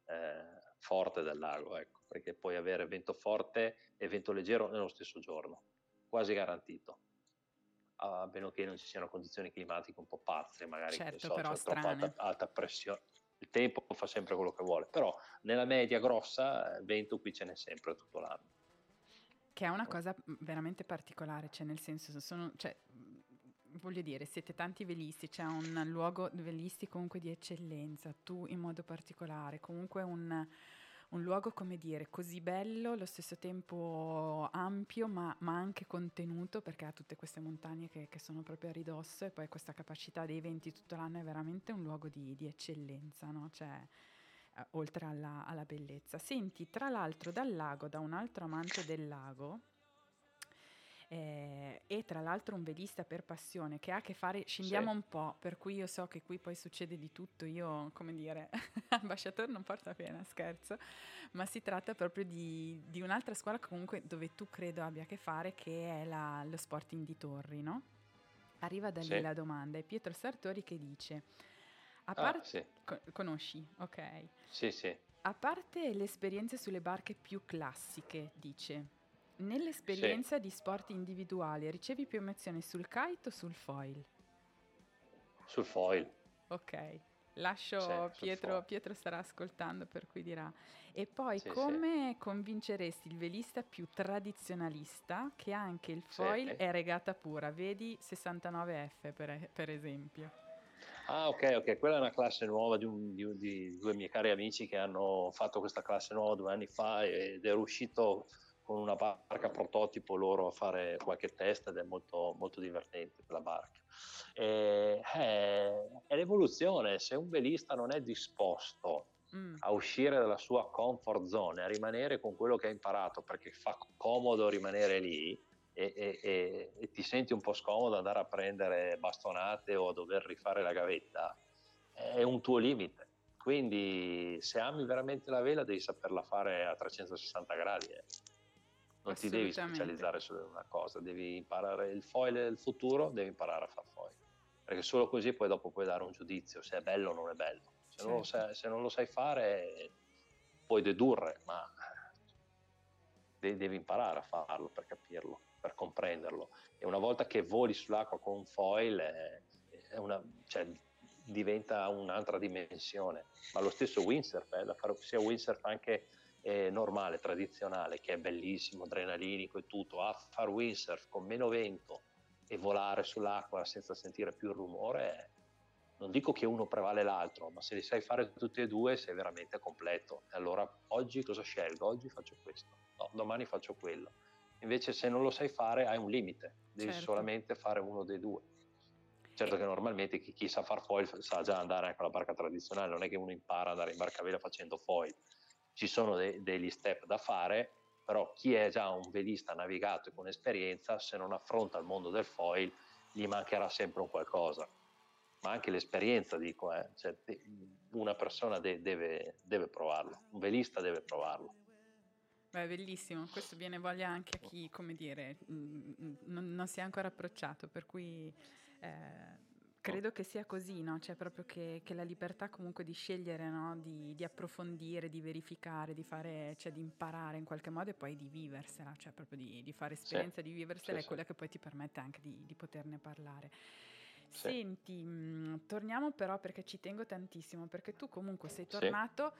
Speaker 2: eh, forte del lago, ecco, perché puoi avere vento forte e vento leggero nello stesso giorno, quasi garantito. A meno che non ci siano condizioni climatiche un po' pazze, magari che
Speaker 1: Certo,
Speaker 2: so,
Speaker 1: però
Speaker 2: c'è troppa alta, alta pressione. Il tempo fa sempre quello che vuole, però nella media grossa eh, vento qui ce n'è sempre tutto l'anno.
Speaker 1: Che è una cosa mm, veramente particolare, cioè nel senso, sono, cioè, mm, voglio dire, siete tanti velisti, c'è un luogo velisti comunque di eccellenza, tu in modo particolare, comunque un, un luogo, come dire, così bello, allo stesso tempo ampio, ma, ma anche contenuto, perché ha tutte queste montagne che, che sono proprio a ridosso e poi questa capacità dei venti tutto l'anno è veramente un luogo di, di eccellenza, no? Cioè, eh, oltre alla, alla bellezza. Senti, tra l'altro dal lago, da un altro amante del lago, eh, e tra l'altro un velista per passione che ha a che fare, scendiamo
Speaker 2: Sì.
Speaker 1: un po', per cui io so che qui poi succede di tutto, io come dire, ambasciatore non porta pena, scherzo, ma si tratta proprio di, di un'altra scuola comunque dove tu credo abbia a che fare, che è la- lo Sporting di Torri, no? Arriva da lì
Speaker 2: Sì.
Speaker 1: la domanda, è Pietro Sartori che dice, a
Speaker 2: Ah,
Speaker 1: parte...
Speaker 2: sì,
Speaker 1: conosci, ok.
Speaker 2: sì, sì.
Speaker 1: A parte le esperienze sulle barche più classiche, dice, nell'esperienza di sport individuali ricevi più emozioni sul kite o sul foil?
Speaker 2: Sul foil.
Speaker 1: Ok, lascio
Speaker 2: Sì,
Speaker 1: Pietro. Pietro starà ascoltando per cui dirà. E poi
Speaker 2: Sì, sì.
Speaker 1: come convinceresti il velista più tradizionalista che anche il
Speaker 2: Sì.
Speaker 1: foil è regata pura? Vedi 69F per, per esempio.
Speaker 2: Ah, ok, ok, quella è una classe nuova di, un- di di due miei cari amici che hanno fatto questa classe nuova due anni fa ed è riuscito con una barca prototipo loro a fare qualche test ed è molto, molto divertente quella barca. E, eh, è l'evoluzione, se un velista non è disposto
Speaker 1: Mm,
Speaker 2: a uscire dalla sua comfort zone, a rimanere con quello che ha imparato perché fa comodo rimanere lì e, e- e- e ti senti un po' scomodo andare a prendere bastonate o a dover rifare la gavetta, è un tuo limite. Quindi se ami veramente la vela devi saperla fare a 360 gradi. eh. Non ti devi specializzare in una cosa, devi imparare il foil del futuro, devi imparare a far foil. Perché solo così poi dopo puoi dare un giudizio se è bello o non è bello. Se, non, lo
Speaker 1: Certo.
Speaker 2: sai, se non lo sai fare puoi dedurre, ma de- devi imparare a farlo per capirlo, per comprenderlo. E una volta che voli sull'acqua con un foil è- è una- cioè, diventa un'altra dimensione. Ma lo stesso windsurf, eh, da fare sia windsurf anche eh, normale, tradizionale, che è bellissimo, adrenalinico e tutto, a far windsurf con meno vento e volare sull'acqua senza sentire più il rumore, non dico che uno prevale l'altro, ma se li sai fare tutti e due sei veramente completo. E allora oggi cosa scelgo? Oggi faccio questo, no, domani faccio quello. Invece se non lo sai fare hai un limite, devi
Speaker 1: Certo.
Speaker 2: solamente fare uno dei due. Certo che normalmente chi, chi, sa far foil sa già andare anche alla barca tradizionale, non è che uno impara ad andare in barca vela facendo foil, ci sono de- degli step da fare, però chi è già un velista navigato e con esperienza, se non affronta il mondo del foil, gli mancherà sempre un qualcosa. Ma anche l'esperienza, dico, eh, cioè, una persona de- deve, deve provarlo, un velista deve provarlo.
Speaker 1: Beh, bellissimo, questo viene voglia anche a chi, come dire, mm, mm, non, non si è ancora approcciato, per cui eh, credo che sia così, no? Cioè proprio che, che, la libertà comunque di scegliere, no? di, di, approfondire, di verificare, di fare, cioè di imparare in qualche modo e poi di viversela, cioè proprio di, di fare esperienza, sì. di viversela sì, è quella sì. che poi ti permette anche di, di poterne parlare. Senti, mh, mm, torniamo però perché ci tengo tantissimo, perché tu comunque sei tornato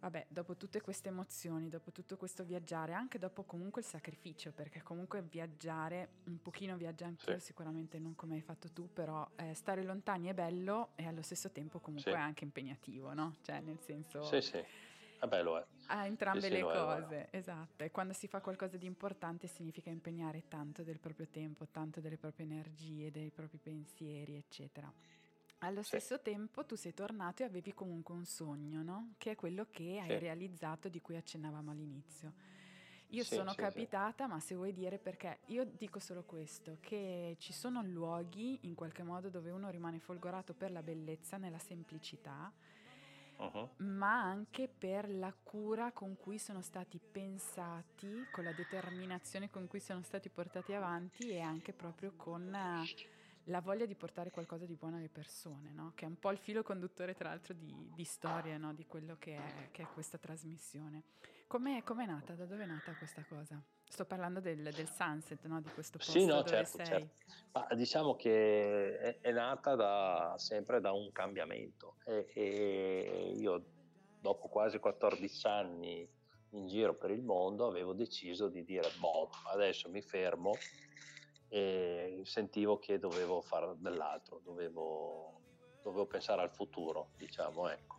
Speaker 1: vabbè, dopo tutte queste emozioni, dopo tutto questo viaggiare, anche dopo comunque il sacrificio, perché comunque viaggiare, un pochino viaggia anch'io, sì. sicuramente non come hai fatto tu, però eh, stare lontani è bello e allo stesso tempo comunque sì. è anche impegnativo, no? Cioè, nel senso...
Speaker 2: Sì, sì. Vabbè, lo è.
Speaker 1: Ha entrambe sì, le cose, è, esatto. E quando si fa qualcosa di importante significa impegnare tanto del proprio tempo, tanto delle proprie energie, dei propri pensieri, eccetera. Allo sì. stesso tempo tu sei tornato e avevi comunque un sogno, no? Che è quello che hai realizzato di cui accennavamo all'inizio. Io sì, sono capitata, ma se vuoi dire perché, io dico solo questo, che ci sono luoghi in qualche modo dove uno rimane folgorato per la bellezza, nella semplicità, uh-huh. ma anche per la cura con cui sono stati pensati, con la determinazione con cui sono stati portati avanti e anche proprio con la voglia di portare qualcosa di buono alle persone, no? che è un po' il filo conduttore tra l'altro di, di storia no? di quello che è, che è, questa trasmissione. Com'è, com'è, nata? Da dove è nata questa cosa? Sto parlando del, del sunset, no? di questo posto
Speaker 2: sì, no, certo. Certo. Ma diciamo che è, è nata da, sempre da un cambiamento e, e io dopo quasi 14 anni in giro per il mondo avevo deciso di dire, boh, adesso mi fermo e sentivo che dovevo fare dell'altro, dovevo, dovevo pensare al futuro, diciamo, ecco.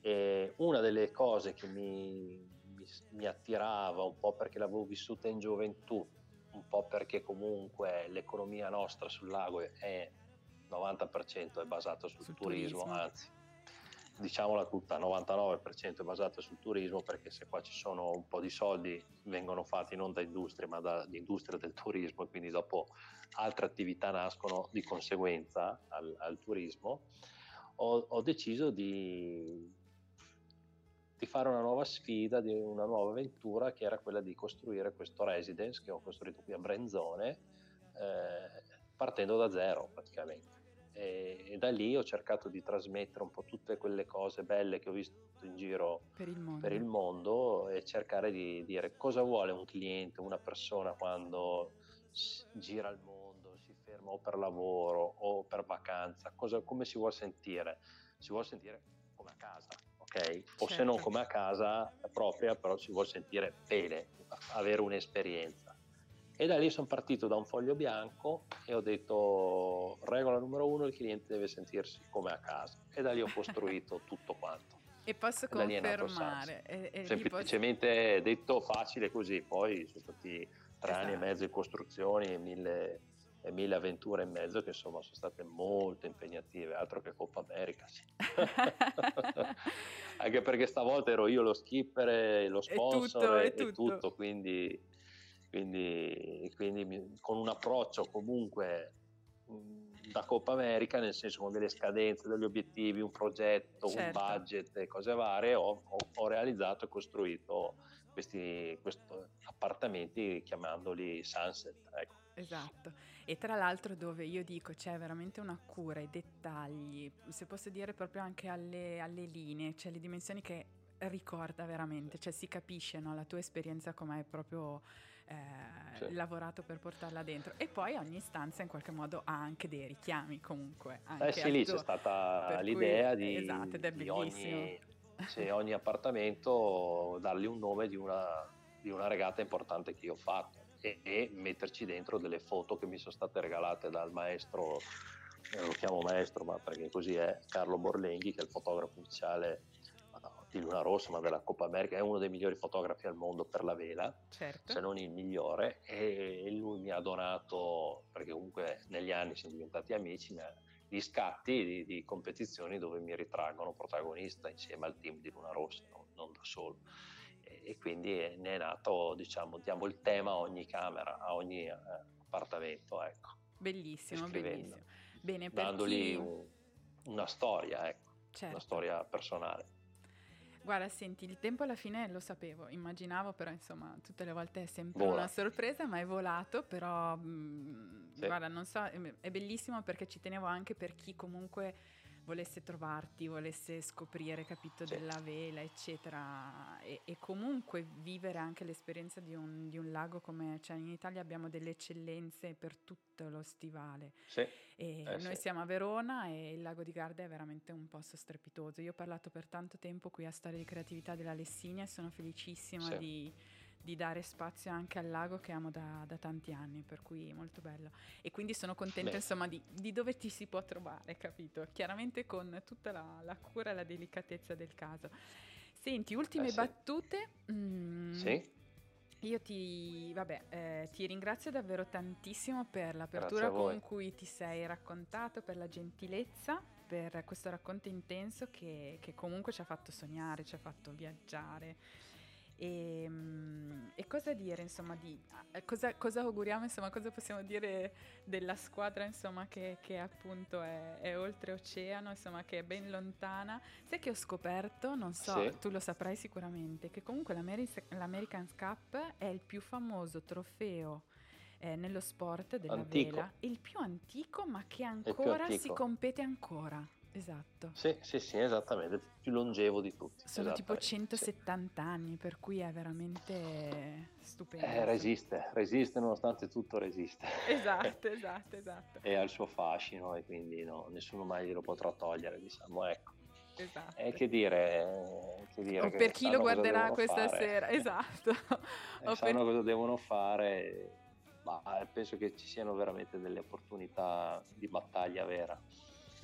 Speaker 2: E una delle cose che mi, mi, mi attirava un po' perché l'avevo vissuta in gioventù, un po' perché comunque l'economia nostra sul lago è 90% è basata sul, sul turismo, turismo, anzi diciamola tutta, 99% è basata sul turismo perché se qua ci sono un po' di soldi vengono fatti non da industrie ma dall'industria del turismo e quindi dopo altre attività nascono di conseguenza al, al turismo, ho, ho deciso di, di, fare una nuova sfida, di una nuova avventura che era quella di costruire questo residence che ho costruito qui a Brenzone eh, partendo da zero praticamente e, e, da lì ho cercato di trasmettere un po' tutte quelle cose belle che ho visto in giro
Speaker 1: per il mondo,
Speaker 2: per il mondo e cercare di dire cosa vuole un cliente, una persona quando gira il mondo, si ferma o per lavoro o per vacanza, cosa, come si vuole sentire? Si vuole sentire come a casa, ok? O certo. se non certo. come a casa propria, però si vuole sentire bene, avere un'esperienza. E da lì sono partito da un foglio bianco e ho detto regola numero uno, il cliente deve sentirsi come a casa. E da lì ho costruito tutto quanto.
Speaker 1: E posso confermare. E,
Speaker 2: e Semplicemente posso... detto facile così, poi sono stati tre esatto. anni e esatto. mezzo di costruzioni e mille, e mille avventure in mezzo che insomma sono state molto impegnative, altro che Coppa America. Sì. Anche perché stavolta ero io lo skipper, lo sponsor e e, tutto. tutto quindi quindi, quindi con un approccio comunque da Coppa America, nel senso con delle scadenze, degli obiettivi, un progetto, certo. un budget e cose varie, ho, ho, ho realizzato e costruito questi, questi, appartamenti chiamandoli Sunset. Ecco.
Speaker 1: Esatto, e tra l'altro dove io dico c'è veramente una cura, i dettagli, se posso dire proprio anche alle, alle linee, cioè le dimensioni che ricorda veramente, cioè si capisce no? la tua esperienza come è proprio eh, sì. lavorato per portarla dentro e poi ogni stanza in qualche modo ha anche dei richiami comunque.
Speaker 2: Eh sì, lì c'è stata l'idea cui, di,
Speaker 1: esatto, di ogni,
Speaker 2: sì, ogni, appartamento dargli un nome di una, di una, regata importante che io ho fatto e, e, metterci dentro delle foto che mi sono state regalate dal maestro, eh, lo chiamo maestro ma perché così è, Carlo Borlenghi che è il fotografo ufficiale di Luna Rossa, ma della Coppa America, è uno dei migliori fotografi al mondo per la vela,
Speaker 1: certo.
Speaker 2: se non il migliore, e lui mi ha donato, perché comunque negli anni siamo diventati amici, gli scatti di, di competizioni dove mi ritraggono protagonista insieme al team di Luna Rossa, non, non da solo. E, e, quindi ne è nato, diciamo, diamo il tema a ogni camera, a ogni eh, appartamento, ecco.
Speaker 1: Bellissimo, bellissimo. Bene,
Speaker 2: dandogli chi... un, una storia, ecco, certo. una storia personale.
Speaker 1: Guarda, senti, il tempo alla fine lo sapevo, immaginavo, però insomma tutte le volte è sempre Vola. una sorpresa, ma è volato, però mh, mm, sì. guarda, non so, è bellissimo perché ci tenevo anche per chi comunque volesse trovarti, volesse scoprire, capito, sì. della vela, eccetera, e, e, comunque vivere anche l'esperienza di un, di un, lago come, cioè in Italia abbiamo delle eccellenze per tutto lo stivale.
Speaker 2: Sì.
Speaker 1: Eh, noi sì. siamo a Verona e il lago di Garda è veramente un posto strepitoso. Io ho parlato per tanto tempo qui a Storia di Creatività della Lessinia e sono felicissima di di dare spazio anche al lago che amo da, da tanti anni, per cui molto bello. E quindi sono contenta Beh. insomma di, di, dove ti si può trovare, capito? Chiaramente con tutta la, la cura e la delicatezza del caso. Senti, ultime eh, sì. battute.
Speaker 2: Mm, sì.
Speaker 1: Io ti, vabbè, eh, ti, ringrazio davvero tantissimo per l'apertura con cui ti sei raccontato, per la gentilezza, per questo racconto intenso che, che comunque ci ha fatto sognare, ci ha fatto viaggiare. E, ehm, e, cosa dire, insomma, di, eh, cosa, cosa, auguriamo, insomma, cosa possiamo dire della squadra, insomma, che, che appunto è, è oltreoceano, insomma, che è ben lontana. Sai che ho scoperto, non so, sì. tu lo saprai sicuramente, che comunque l'American Cup è il più famoso trofeo eh, nello sport della
Speaker 2: antico.
Speaker 1: vela, il più antico, ma che ancora si compete ancora. Esatto.
Speaker 2: Sì, sì, sì, esattamente, il più longevo di tutti.
Speaker 1: Sono tipo 170 sì. anni, per cui è veramente stupendo.
Speaker 2: Eh, resiste, resiste nonostante tutto resiste.
Speaker 1: Esatto, esatto, esatto.
Speaker 2: e ha il suo fascino e quindi no, nessuno mai glielo potrà togliere, diciamo, ecco.
Speaker 1: Esatto.
Speaker 2: E che dire, che dire
Speaker 1: o per chi lo guarderà questa
Speaker 2: fare.
Speaker 1: sera, esatto.
Speaker 2: o sanno per... cosa devono fare, ma penso che ci siano veramente delle opportunità di battaglia vera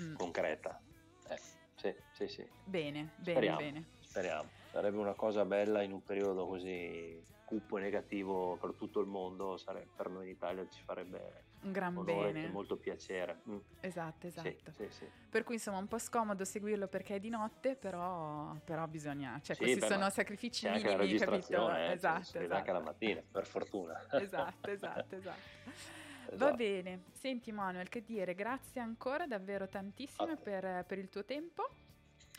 Speaker 2: mm. concreta. Eh, sì, sì, sì.
Speaker 1: Bene, bene,
Speaker 2: speriamo,
Speaker 1: bene.
Speaker 2: Speriamo. Sarebbe una cosa bella in un periodo così cupo e negativo per tutto il mondo, sarebbe, per noi in Italia ci farebbe
Speaker 1: un gran bene.
Speaker 2: molto piacere.
Speaker 1: Mm. Esatto, esatto.
Speaker 2: Sì, sì,
Speaker 1: per cui insomma è un po' scomodo seguirlo perché è di notte, però, però bisogna, cioè questi beh, sono sacrifici minimi, capito?
Speaker 2: Eh,
Speaker 1: esatto,
Speaker 2: si
Speaker 1: esatto.
Speaker 2: anche la mattina, per fortuna.
Speaker 1: Esatto, esatto, esatto. Esatto. Va bene, senti Manuel, che dire, grazie ancora davvero tantissime per, per il tuo tempo.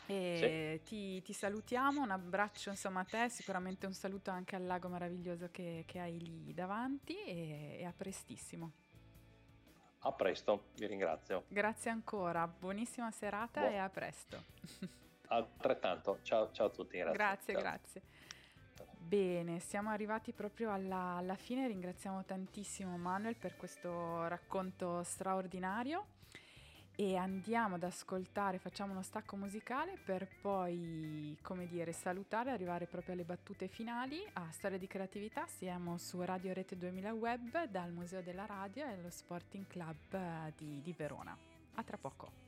Speaker 1: Sì. ti, ti, salutiamo, un abbraccio insomma a te, sicuramente un saluto anche al lago meraviglioso che, che hai lì davanti e, e, a prestissimo.
Speaker 2: A presto, vi ringrazio.
Speaker 1: Grazie ancora, buonissima serata Buon. e a presto.
Speaker 2: Altrettanto, ciao, ciao a tutti.
Speaker 1: Grazie, grazie. grazie. Bene, siamo arrivati proprio alla, alla, fine, ringraziamo tantissimo Manuel per questo racconto straordinario e andiamo ad ascoltare, facciamo uno stacco musicale per poi, come dire, salutare, arrivare proprio alle battute finali a Storia di Creatività, siamo su Radio Rete 2000 Web dal Museo della Radio e lo Sporting Club di, di Verona. A tra poco.